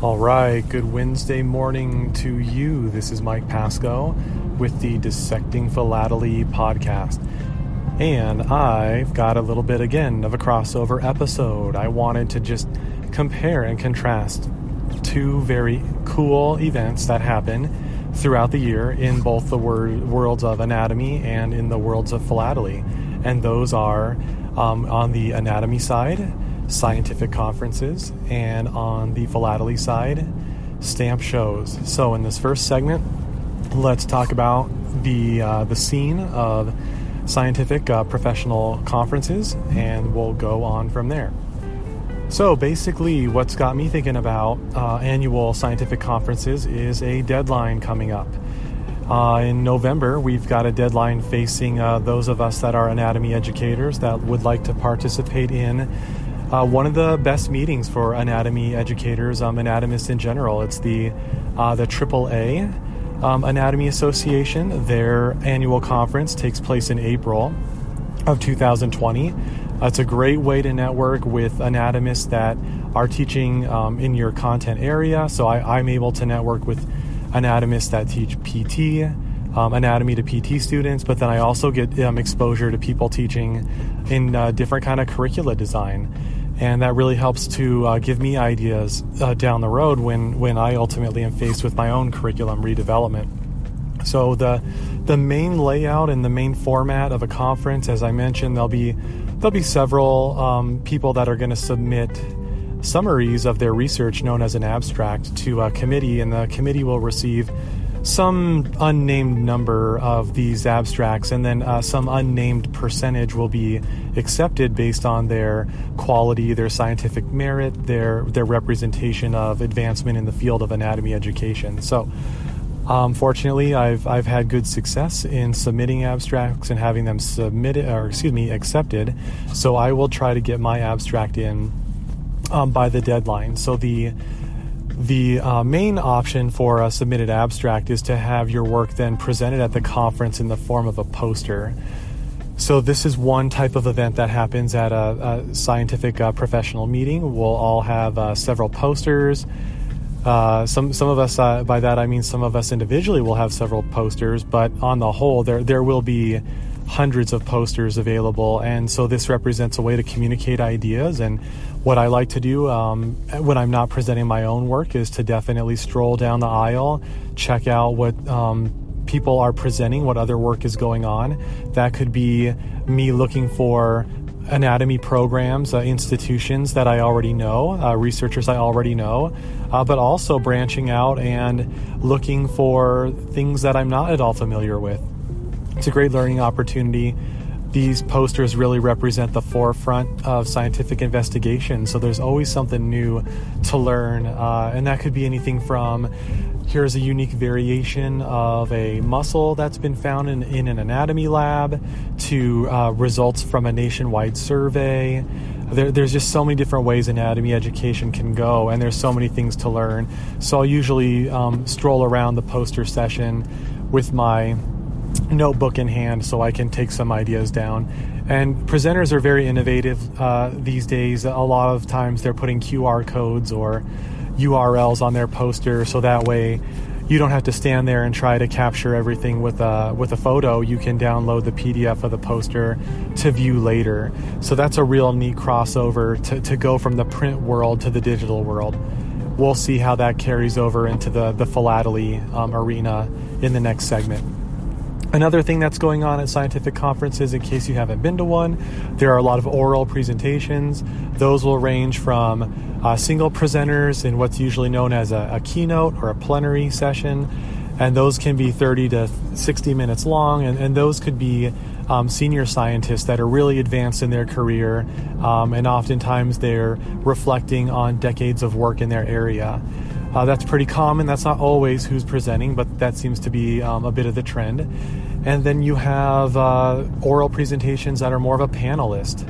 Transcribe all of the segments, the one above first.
All right, good Wednesday morning to you. This is Mike Pascoe with the Dissecting Philately podcast. And I've got a little bit again of a crossover episode. I wanted to just compare and contrast two very cool events that happen throughout the year in both the wor- worlds of anatomy and in the worlds of philately. And those are um, on the anatomy side scientific conferences, and on the philately side, stamp shows. So, in this first segment, let's talk about the uh, the scene of scientific uh, professional conferences, and we'll go on from there. So, basically, what's got me thinking about uh, annual scientific conferences is a deadline coming up. Uh, in November, we've got a deadline facing uh, those of us that are anatomy educators that would like to participate in uh, one of the best meetings for anatomy educators, um, anatomists in general. It's the uh, the AAA um, Anatomy Association. Their annual conference takes place in April of 2020. Uh, it's a great way to network with anatomists that are teaching um, in your content area. So I, am able to network with anatomists that teach PT, um, anatomy to PT students, but then I also get um, exposure to people teaching in uh, different kind of curricula design and that really helps to uh, give me ideas uh, down the road when when I ultimately am faced with my own curriculum redevelopment. So the the main layout and the main format of a conference, as I mentioned, there'll be there'll be several um, people that are going to submit summaries of their research known as an abstract to a committee, and the committee will receive some unnamed number of these abstracts, and then uh, some unnamed percentage will be accepted based on their quality, their scientific merit, their their representation of advancement in the field of anatomy education. So. Um, fortunately, I've I've had good success in submitting abstracts and having them submitted, or excuse me, accepted. So I will try to get my abstract in um, by the deadline. So the the uh, main option for a submitted abstract is to have your work then presented at the conference in the form of a poster. So, this is one type of event that happens at a, a scientific uh, professional meeting. We'll all have uh, several posters. Uh, some some of us, uh, by that I mean some of us individually, will have several posters, but on the whole, there there will be hundreds of posters available. And so this represents a way to communicate ideas. And what I like to do um, when I'm not presenting my own work is to definitely stroll down the aisle, check out what um, people are presenting, what other work is going on. That could be me looking for anatomy programs, uh, institutions that I already know, uh, researchers I already know, uh, but also branching out and looking for things that I'm not at all familiar with. It's a great learning opportunity. These posters really represent the forefront of scientific investigation, so there's always something new to learn, uh, and that could be anything from here's a unique variation of a muscle that's been found in, in an anatomy lab to uh, results from a nationwide survey. There, there's just so many different ways anatomy education can go, and there's so many things to learn. So I'll usually um, stroll around the poster session with my notebook in hand so I can take some ideas down. And presenters are very innovative uh, these days. A lot of times they're putting QR codes or URLs on their poster so that way you don't have to stand there and try to capture everything with a with a photo. You can download the PDF of the poster to view later. So that's a real neat crossover to, to go from the print world to the digital world. We'll see how that carries over into the the philately um, arena in the next segment. Another thing that's going on at scientific conferences, in case you haven't been to one, there are a lot of oral presentations. Those will range from uh, single presenters in what's usually known as a, a, keynote or a plenary session, and those can be 30 to 60 minutes long, and, and those could be um, senior scientists that are really advanced in their career, um, and oftentimes they're reflecting on decades of work in their area. Uh, that's pretty common. That's not always who's presenting, but that seems to be um, a bit of the trend. And then you have uh, oral presentations that are more of a panelist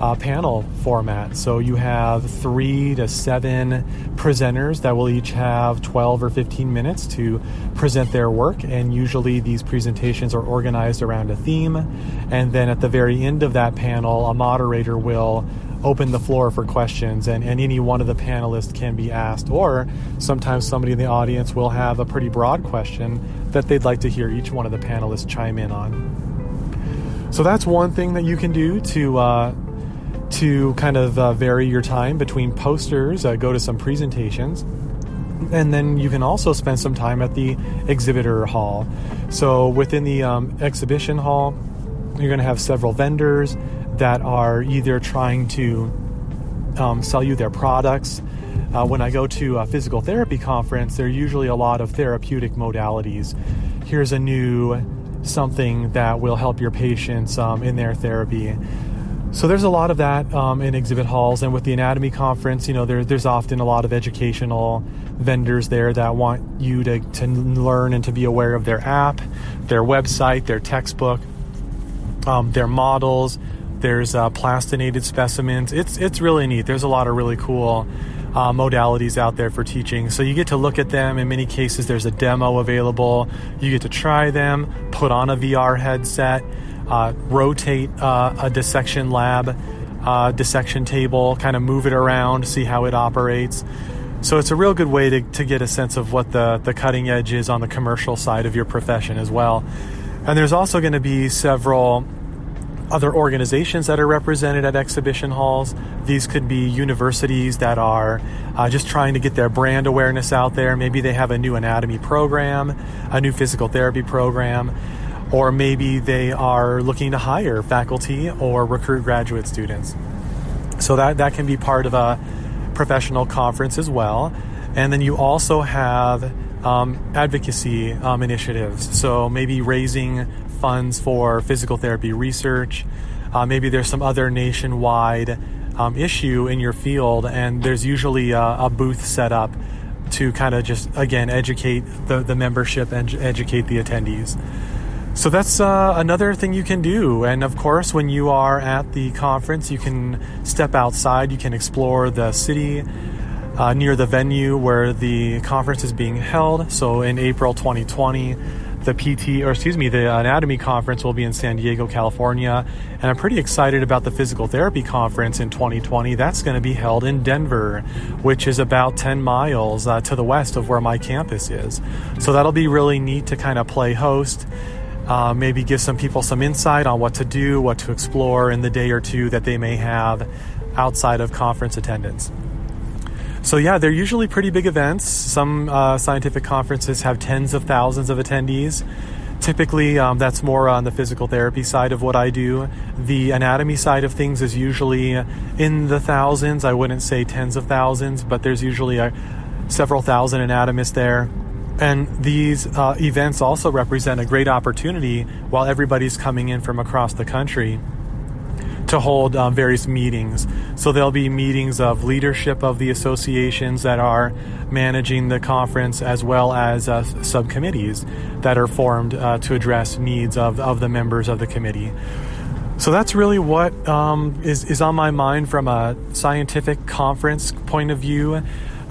uh, panel format. So you have three to seven presenters that will each have 12 or 15 minutes to present their work. And usually these presentations are organized around a theme. And then at the very end of that panel, a moderator will open the floor for questions, and, and any one of the panelists can be asked. Or sometimes somebody in the audience will have a pretty broad question that they'd like to hear each one of the panelists chime in on. So that's one thing that you can do to uh, to kind of uh, vary your time between posters, uh, go to some presentations, and then you can also spend some time at the exhibitor hall. So within the um, exhibition hall, you're going to have several vendors that are either trying to um, sell you their products. Uh, when I go to a physical therapy conference, there are usually a lot of therapeutic modalities. Here's a new something that will help your patients um, in their therapy. So there's a lot of that um, in exhibit halls, and with the anatomy conference, you know, there, there's often a lot of educational vendors there that want you to, to learn and to be aware of their app, their website, their textbook, um, their models. There's uh, plastinated specimens. It's it's really neat. There's a lot of really cool uh, modalities out there for teaching. So you get to look at them. In many cases, there's a demo available. You get to try them, put on a VR headset uh, rotate uh, a dissection lab, uh, dissection table, kind of move it around, see how it operates. So it's a real good way to, to get a sense of what the, the cutting edge is on the commercial side of your profession as well. And there's also going to be several other organizations that are represented at exhibition halls. These could be universities that are uh, just trying to get their brand awareness out there. Maybe they have a new anatomy program, a new physical therapy program or maybe they are looking to hire faculty or recruit graduate students. So that, that can be part of a professional conference as well. And then you also have um, advocacy um, initiatives. So maybe raising funds for physical therapy research. Uh, maybe there's some other nationwide um, issue in your field, and there's usually a, a booth set up to kind of just, again, educate the, the membership and educate the attendees. So that's uh, another thing you can do. And of course, when you are at the conference, you can step outside, you can explore the city uh, near the venue where the conference is being held. So in April 2020, the PT, or excuse me, the anatomy conference will be in San Diego, California. And I'm pretty excited about the physical therapy conference in 2020. That's going to be held in Denver, which is about 10 miles uh, to the west of where my campus is. So that'll be really neat to kind of play host uh, maybe give some people some insight on what to do, what to explore in the day or two that they may have outside of conference attendance. So, yeah, they're usually pretty big events. Some uh, scientific conferences have tens of thousands of attendees. Typically, um, that's more on the physical therapy side of what I do. The anatomy side of things is usually in the thousands. I wouldn't say tens of thousands, but there's usually a, several thousand anatomists there. And these uh, events also represent a great opportunity while everybody's coming in from across the country to hold um, various meetings. So there'll be meetings of leadership of the associations that are managing the conference, as well as uh, subcommittees that are formed uh, to address needs of, of the members of the committee. So that's really what um, is is on my mind from a scientific conference point of view.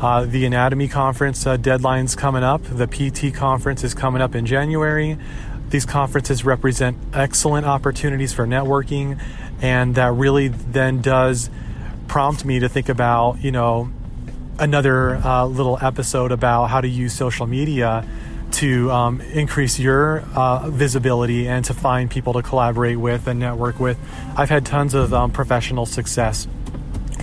Uh, the anatomy conference uh, deadline's coming up. The PT conference is coming up in January. These conferences represent excellent opportunities for networking, and that really then does prompt me to think about, you know, another uh, little episode about how to use social media to um, increase your uh, visibility and to find people to collaborate with and network with. I've had tons of um, professional success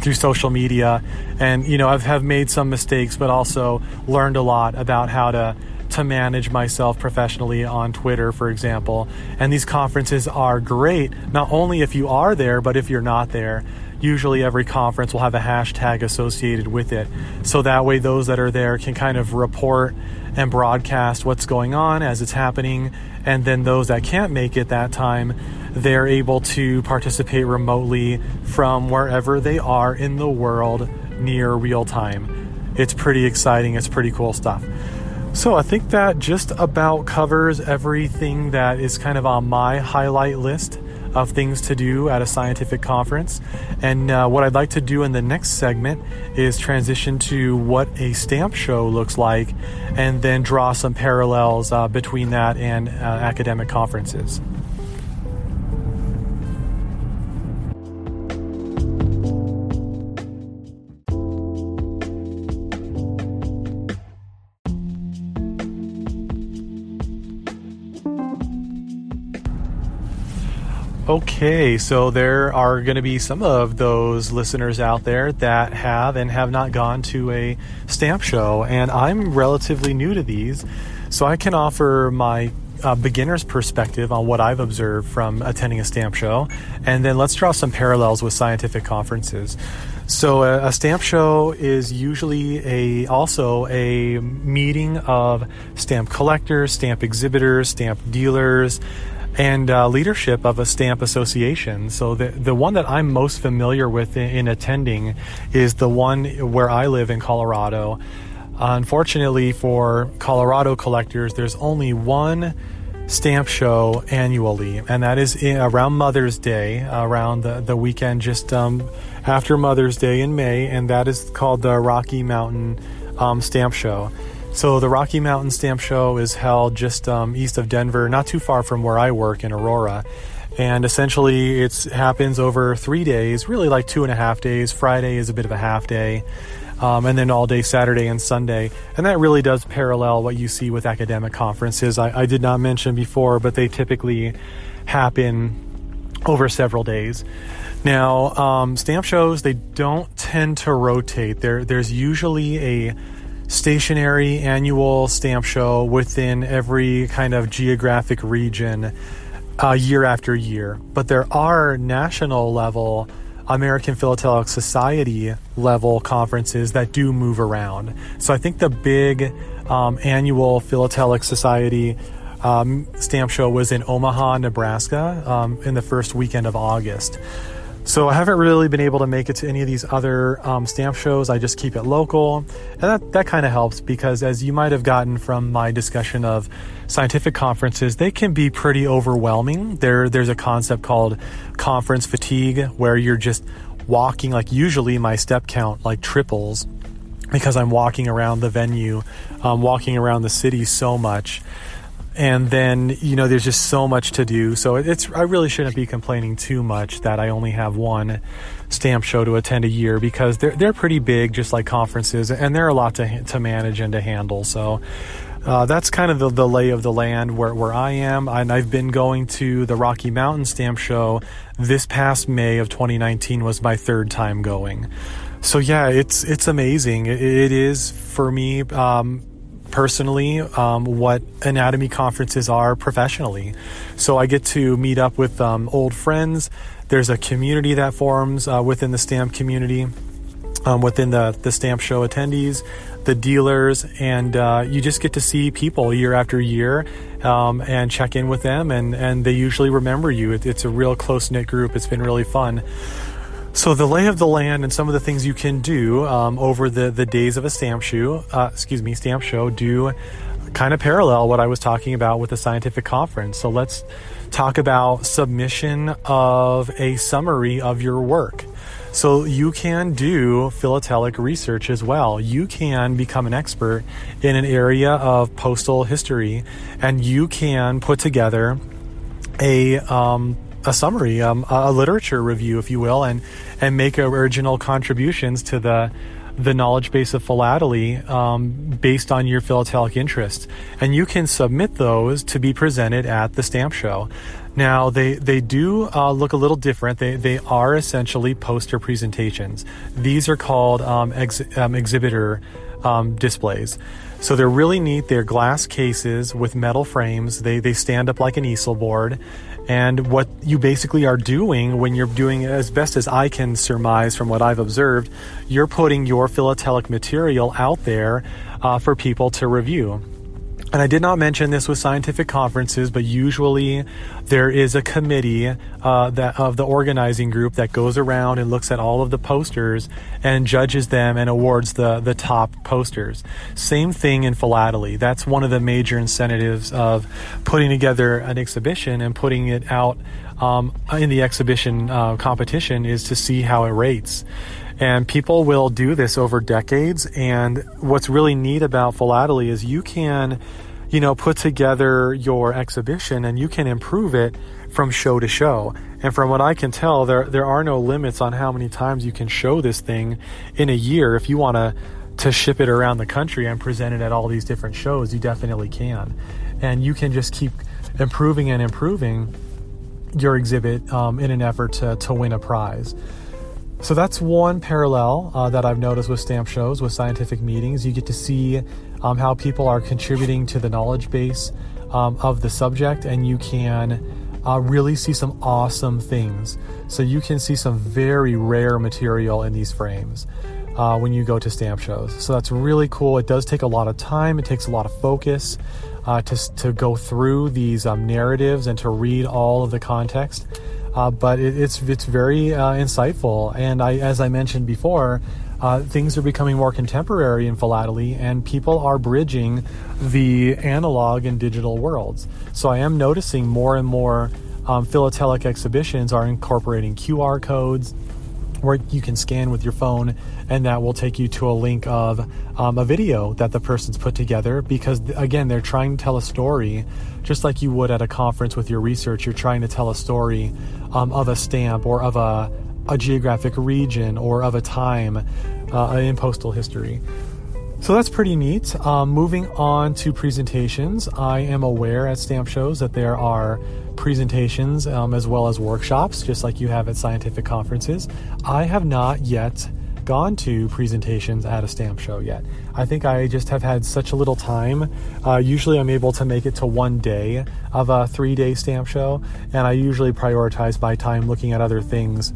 through social media. And, you know, I've have made some mistakes, but also learned a lot about how to to manage myself professionally on Twitter, for example. And these conferences are great, not only if you are there, but if you're not there. Usually, every conference will have a hashtag associated with it. So that way, those that are there can kind of report and broadcast what's going on as it's happening. And then those that can't make it that time they're able to participate remotely from wherever they are in the world near real time. It's pretty exciting, it's pretty cool stuff. So, I think that just about covers everything that is kind of on my highlight list of things to do at a scientific conference. And uh, what I'd like to do in the next segment is transition to what a stamp show looks like and then draw some parallels uh, between that and uh, academic conferences. Okay, so there are going to be some of those listeners out there that have and have not gone to a stamp show, and I'm relatively new to these, so I can offer my uh, beginner's perspective on what I've observed from attending a stamp show, and then let's draw some parallels with scientific conferences. So a, a, stamp show is usually a also a meeting of stamp collectors, stamp exhibitors, stamp dealers, and uh, leadership of a stamp association. So the the one that I'm most familiar with in, in attending is the one where I live in Colorado. Unfortunately for Colorado collectors, there's only one stamp show annually, and that is in, around Mother's Day, around the, the weekend just um, after Mother's Day in May, and that is called the Rocky Mountain um, Stamp Show. So the Rocky Mountain Stamp Show is held just um, east of Denver, not too far from where I work in Aurora. And essentially, it happens over three days, really like two and a half days. Friday is a bit of a half day, um, and then all day Saturday and Sunday. And that really does parallel what you see with academic conferences. I, I did not mention before, but they typically happen over several days. Now, um, stamp shows they don't tend to rotate. There, there's usually a stationary annual stamp show within every kind of geographic region uh, year after year. But there are national level American Philatelic Society level conferences that do move around. So I think the big um, annual Philatelic Society um, stamp show was in Omaha, Nebraska, um, in the first weekend of August. So I haven't really been able to make it to any of these other um, stamp shows. I just keep it local, and that that kind of helps because, as you might have gotten from my discussion of scientific conferences, they can be pretty overwhelming. There, there's a concept called conference fatigue, where you're just walking. Like usually, my step count like triples because I'm walking around the venue, um, walking around the city so much and then you know there's just so much to do so it's i really shouldn't be complaining too much that i only have one stamp show to attend a year because they're, they're pretty big just like conferences and they're a lot to, to manage and to handle so uh, that's kind of the, the lay of the land where, where I am. And I've been going to the Rocky Mountain Stamp Show this past May of 2019 was my third time going. So yeah, it's it's amazing. it, it is for me. Um, personally um, what anatomy conferences are professionally. So I get to meet up with um, old friends. There's a community that forms uh, within the stamp community, um, within the, the stamp show attendees, the dealers, and uh, you just get to see people year after year um, and check in with them, and, and they usually remember you. It, it's a real close knit group. It's been really fun. So the lay of the land and some of the things you can do um, over the, the days of a stamp show, uh, excuse me, stamp show do kind of parallel what I was talking about with the scientific conference. So let's talk about submission of a summary of your work. So you can do philatelic research as well. You can become an expert in an area of postal history, and you can put together a um, a summary, um, a literature review, if you will, and and make original contributions to the the knowledge base of philately um, based on your philatelic interests. And you can submit those to be presented at the stamp show. Now, they, they do uh, look a little different. They, they are essentially poster presentations. These are called um, ex, um, exhibitor um, displays. So they're really neat. They're glass cases with metal frames. They, they stand up like an easel board. And what you basically are doing when you're doing, as best as I can surmise from what I've observed, you're putting your philatelic material out there uh, for people to review. And I did not mention this with scientific conferences, but usually there is a committee uh, that of the organizing group that goes around and looks at all of the posters and judges them and awards the the top posters. Same thing in philately. That's one of the major incentives of putting together an exhibition and putting it out um, in the exhibition uh, competition is to see how it rates. And people will do this over decades. And what's really neat about philately is you can, you know, put together your exhibition and you can improve it from show to show. And from what I can tell, there there are no limits on how many times you can show this thing in a year. If you want to to ship it around the country and present it at all these different shows, you definitely can. And you can just keep improving and improving your exhibit um, in an effort to, to win a prize. So that's one parallel uh, that I've noticed with stamp shows, with scientific meetings. You get to see um, how people are contributing to the knowledge base um, of the subject, and you can uh, really see some awesome things. So you can see some very rare material in these frames uh, when you go to stamp shows. So that's really cool. It does take a lot of time, it takes a lot of focus uh, to, to go through these um, narratives and to read all of the context. Uh, but it, it's it's very uh, insightful, and I, as I mentioned before, uh, things are becoming more contemporary in philately, and people are bridging the analog and digital worlds. So I am noticing more and more um, philatelic exhibitions are incorporating QR codes where you can scan with your phone and that will take you to a link of um, a video that the person's put together because again they're trying to tell a story just like you would at a conference with your research you're trying to tell a story um, of a stamp or of a, a geographic region or of a time uh, in postal history so that's pretty neat. Um, moving on to presentations, I am aware at stamp shows that there are presentations um, as well as workshops, just like you have at scientific conferences. I have not yet gone to presentations at a stamp show yet. I think I just have had such a little time. Uh, usually, I'm able to make it to one day of a three day stamp show, and I usually prioritize my time looking at other things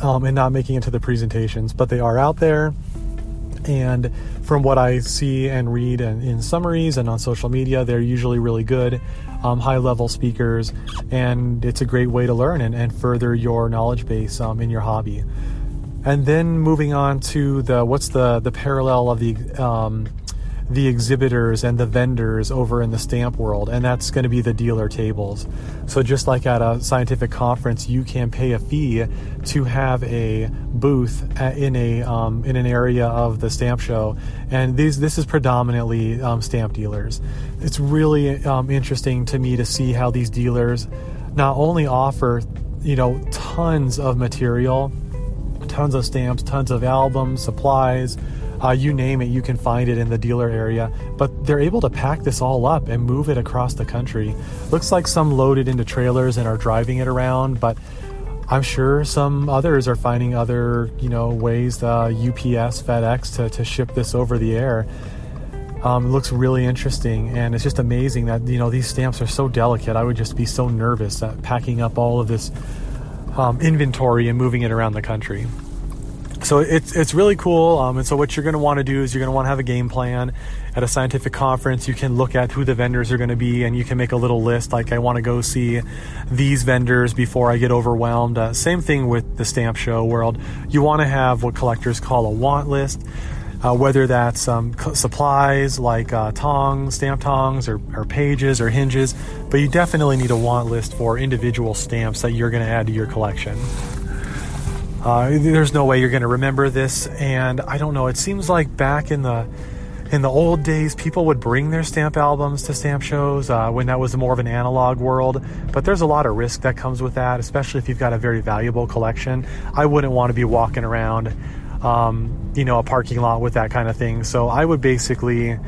um, and not making it to the presentations. But they are out there and from what I see and read and in summaries and on social media, they're usually really good, um, high level speakers, and it's a great way to learn and, and further your knowledge base um, in your hobby. And then moving on to the what's the the parallel of the um, the exhibitors and the vendors over in the stamp world, and that's going to be the dealer tables. So, just like at a scientific conference, you can pay a fee to have a booth in a um, in an area of the stamp show, and these this is predominantly um, stamp dealers. It's really um, interesting to me to see how these dealers not only offer you know tons of material, tons of stamps, tons of albums, supplies uh, you name it, you can find it in the dealer area. But they're able to pack this all up and move it across the country. Looks like some loaded into trailers and are driving it around, but I'm sure some others are finding other, you know, ways, uh, UPS, FedEx, to, to ship this over the air. Um, looks really interesting, and it's just amazing that you know these stamps are so delicate. I would just be so nervous at packing up all of this um, inventory and moving it around the country so it's it's really cool. Um, and so what you're going to want to do is you're going to want to have a game plan. At a scientific conference, you can look at who the vendors are going to be, and you can make a little list. Like I want to go see these vendors before I get overwhelmed. Uh, same thing with the stamp show world. You want to have what collectors call a want list. Uh, whether that's um, supplies like uh, tongs, stamp tongs, or, or, pages or hinges, but you definitely need a want list for individual stamps that you're going to add to your collection. Uh, there's no way you're going to remember this, and I don't know. It seems like back in the in the old days, people would bring their stamp albums to stamp shows uh, when that was more of an analog world. But there's a lot of risk that comes with that, especially if you've got a very valuable collection. I wouldn't want to be walking around, um, you know, a parking lot with that kind of thing. So I would basically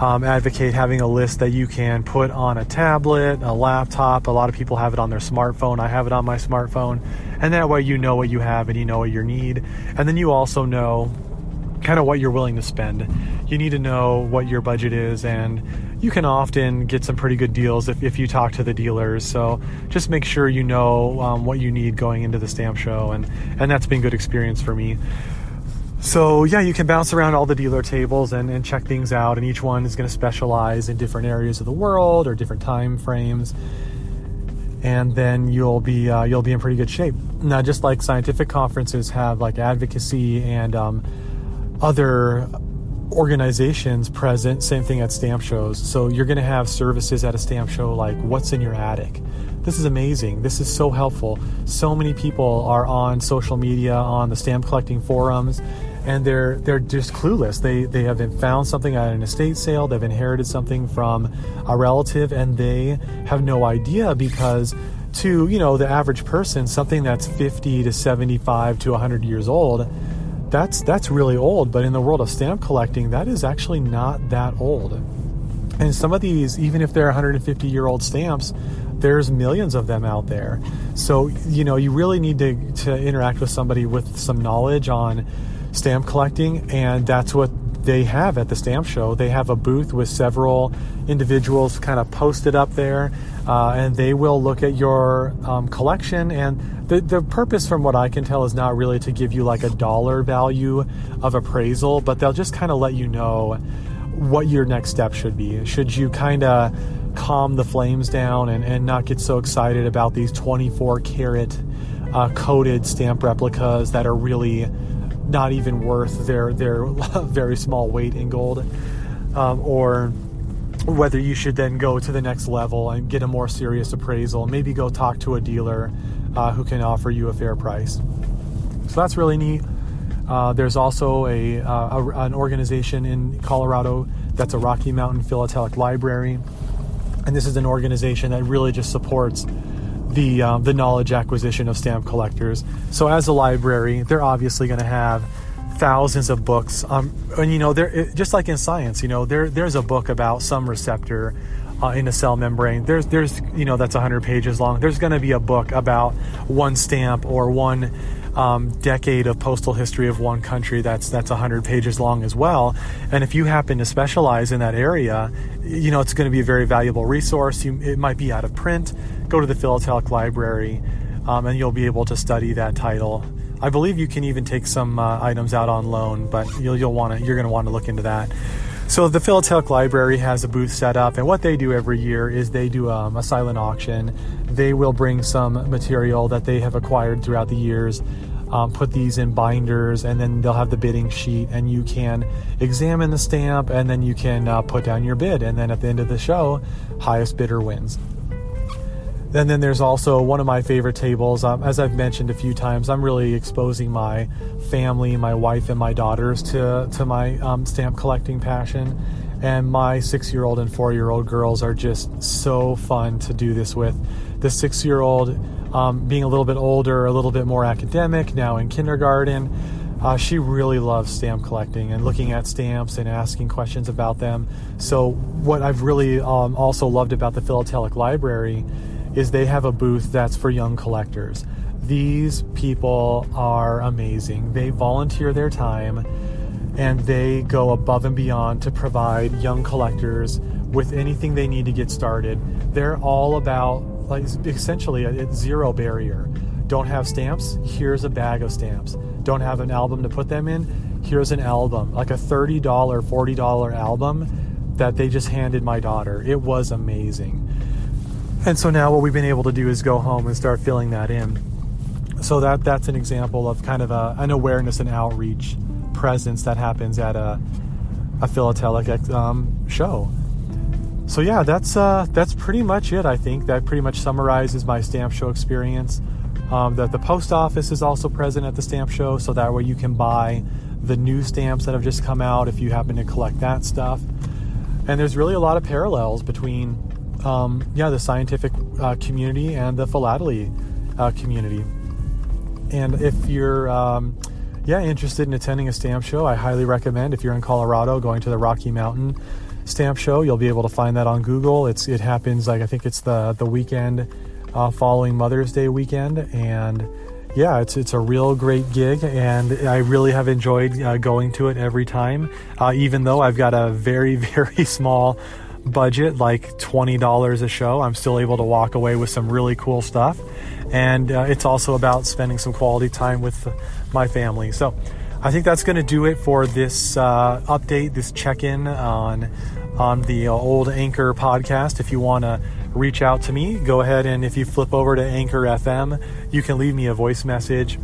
um, advocate having a list that you can put on a tablet, a laptop. A lot of people have it on their smartphone. I have it on my smartphone. And that way you know what you have and you know what you need. And then you also know kind of what you're willing to spend. You need to know what your budget is, and you can often get some pretty good deals if, if you talk to the dealers. So just make sure you know um, what you need going into the stamp show, and, and that's been good experience for me. So yeah, you can bounce around all the dealer tables and, and check things out, and each one is going to specialize in different areas of the world or different time frames. And then you'll be uh, you'll be in pretty good shape. Now, just like scientific conferences have like advocacy and um, other organizations present, same thing at stamp shows. So you're going to have services at a stamp show like what's in your attic. This is amazing. This is so helpful. So many people are on social media, on the stamp collecting forums, and they're they're just clueless. They they have found something at an estate sale. They've inherited something from a relative, and they have no idea because to you know the average person, something that's 50 to 75 to 100 years old, that's that's really old. But in the world of stamp collecting, that is actually not that old. And some of these, even if they're 150 year old stamps, there's millions of them out there. So, you know, you really need to, to interact with somebody with some knowledge on stamp collecting, and that's what they have at the stamp show. They have a booth with several individuals kind of posted up there, uh, and they will look at your um, collection. And the, the purpose, from what I can tell, is not really to give you like a dollar value of appraisal, but they'll just kind of let you know what your next step should be. Should you kind of calm the flames down and, and not get so excited about these 24 karat uh, coated stamp replicas that are really not even worth their their very small weight in gold, um, or whether you should then go to the next level and get a more serious appraisal. Maybe go talk to a dealer uh, who can offer you a fair price. So that's really neat. Uh, there's also a, uh, a, an organization in Colorado that's a Rocky Mountain Philatelic Library, and this is an organization that really just supports the um, the knowledge acquisition of stamp collectors. So as a library, they're obviously going to have thousands of books. Um, and you know, there just like in science, you know, there there's a book about some receptor uh, in a cell membrane. There's there's you know that's 100 pages long. There's going to be a book about one stamp or one um, decade of postal history of one country that's that's 100 pages long as well. And if you happen to specialize in that area, you know it's going to be a very valuable resource. You, it might be out of print. Go to the Philatelic Library, um, and you'll be able to study that title. I believe you can even take some uh, items out on loan, but you'll you'll want to you're going to want to look into that. So the Philatelic Library has a booth set up, and what they do every year is they do um, a silent auction. They will bring some material that they have acquired throughout the years, um, put these in binders, and then they'll have the bidding sheet, and you can examine the stamp, and then you can uh, put down your bid, and then at the end of the show, highest bidder wins. And then there's also one of my favorite tables. Um, as I've mentioned a few times, I'm really exposing my family, my wife, and my daughters to to my um, stamp collecting passion. And my six-year-old and four-year-old girls are just so fun to do this with. The six-year-old, um, being a little bit older, a little bit more academic, now in kindergarten. Uh, she really loves stamp collecting and looking at stamps and asking questions about them. So, what I've really um, also loved about the Philatelic Library is they have a booth that's for young collectors. These people are amazing. They volunteer their time and they go above and beyond to provide young collectors with anything they need to get started. They're all about like essentially a, zero barrier. Don't have stamps? Here's a bag of stamps. Don't have an album to put them in? Here's an album, like a $30, $40 album that they just handed my daughter. It was amazing. And so now what we've been able to do is go home and start filling that in. So that that's an example of kind of a, an awareness and outreach presence that happens at a, a philatelic um, show. So yeah, that's uh, that's pretty much it. I think that pretty much summarizes my stamp show experience. Um, that the post office is also present at the stamp show, so that way you can buy the new stamps that have just come out if you happen to collect that stuff. And there's really a lot of parallels between um, yeah, the scientific uh, community and the philately uh, community. And if you're um, yeah interested in attending a stamp show, I highly recommend. If you're in Colorado, going to the Rocky Mountain Stamp Show, you'll be able to find that on Google. It's it happens like I think it's the the weekend uh, following Mother's Day weekend, and yeah, it's it's a real great gig, and I really have enjoyed uh, going to it every time. Uh, even though I've got a very very small budget, like $20 a show, I'm still able to walk away with some really cool stuff. And uh, it's also about spending some quality time with my family. So I think that's going to do it for this uh, update, this check in on, on the uh, old Anchor podcast. If you want to reach out to me, go ahead and if you flip over to Anchor FM, you can leave me a voice message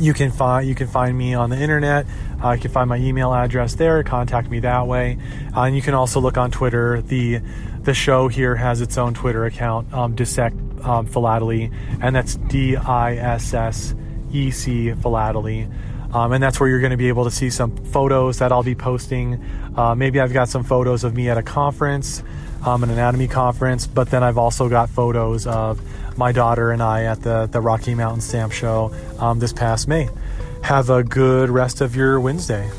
you can find you can find me on the internet. Uh, you can find my email address there. Contact me that way, uh, and you can also look on Twitter. the The show here has its own Twitter account, um, Dissect um, Philately, and that's D I S S E C Philately. Um, and that's where you're going to be able to see some photos that I'll be posting. Uh, maybe I've got some photos of me at a conference, um, an anatomy conference, but then I've also got photos of my daughter and I at the, the Rocky Mountain Stamp Show um, this past May. Have a good rest of your Wednesday.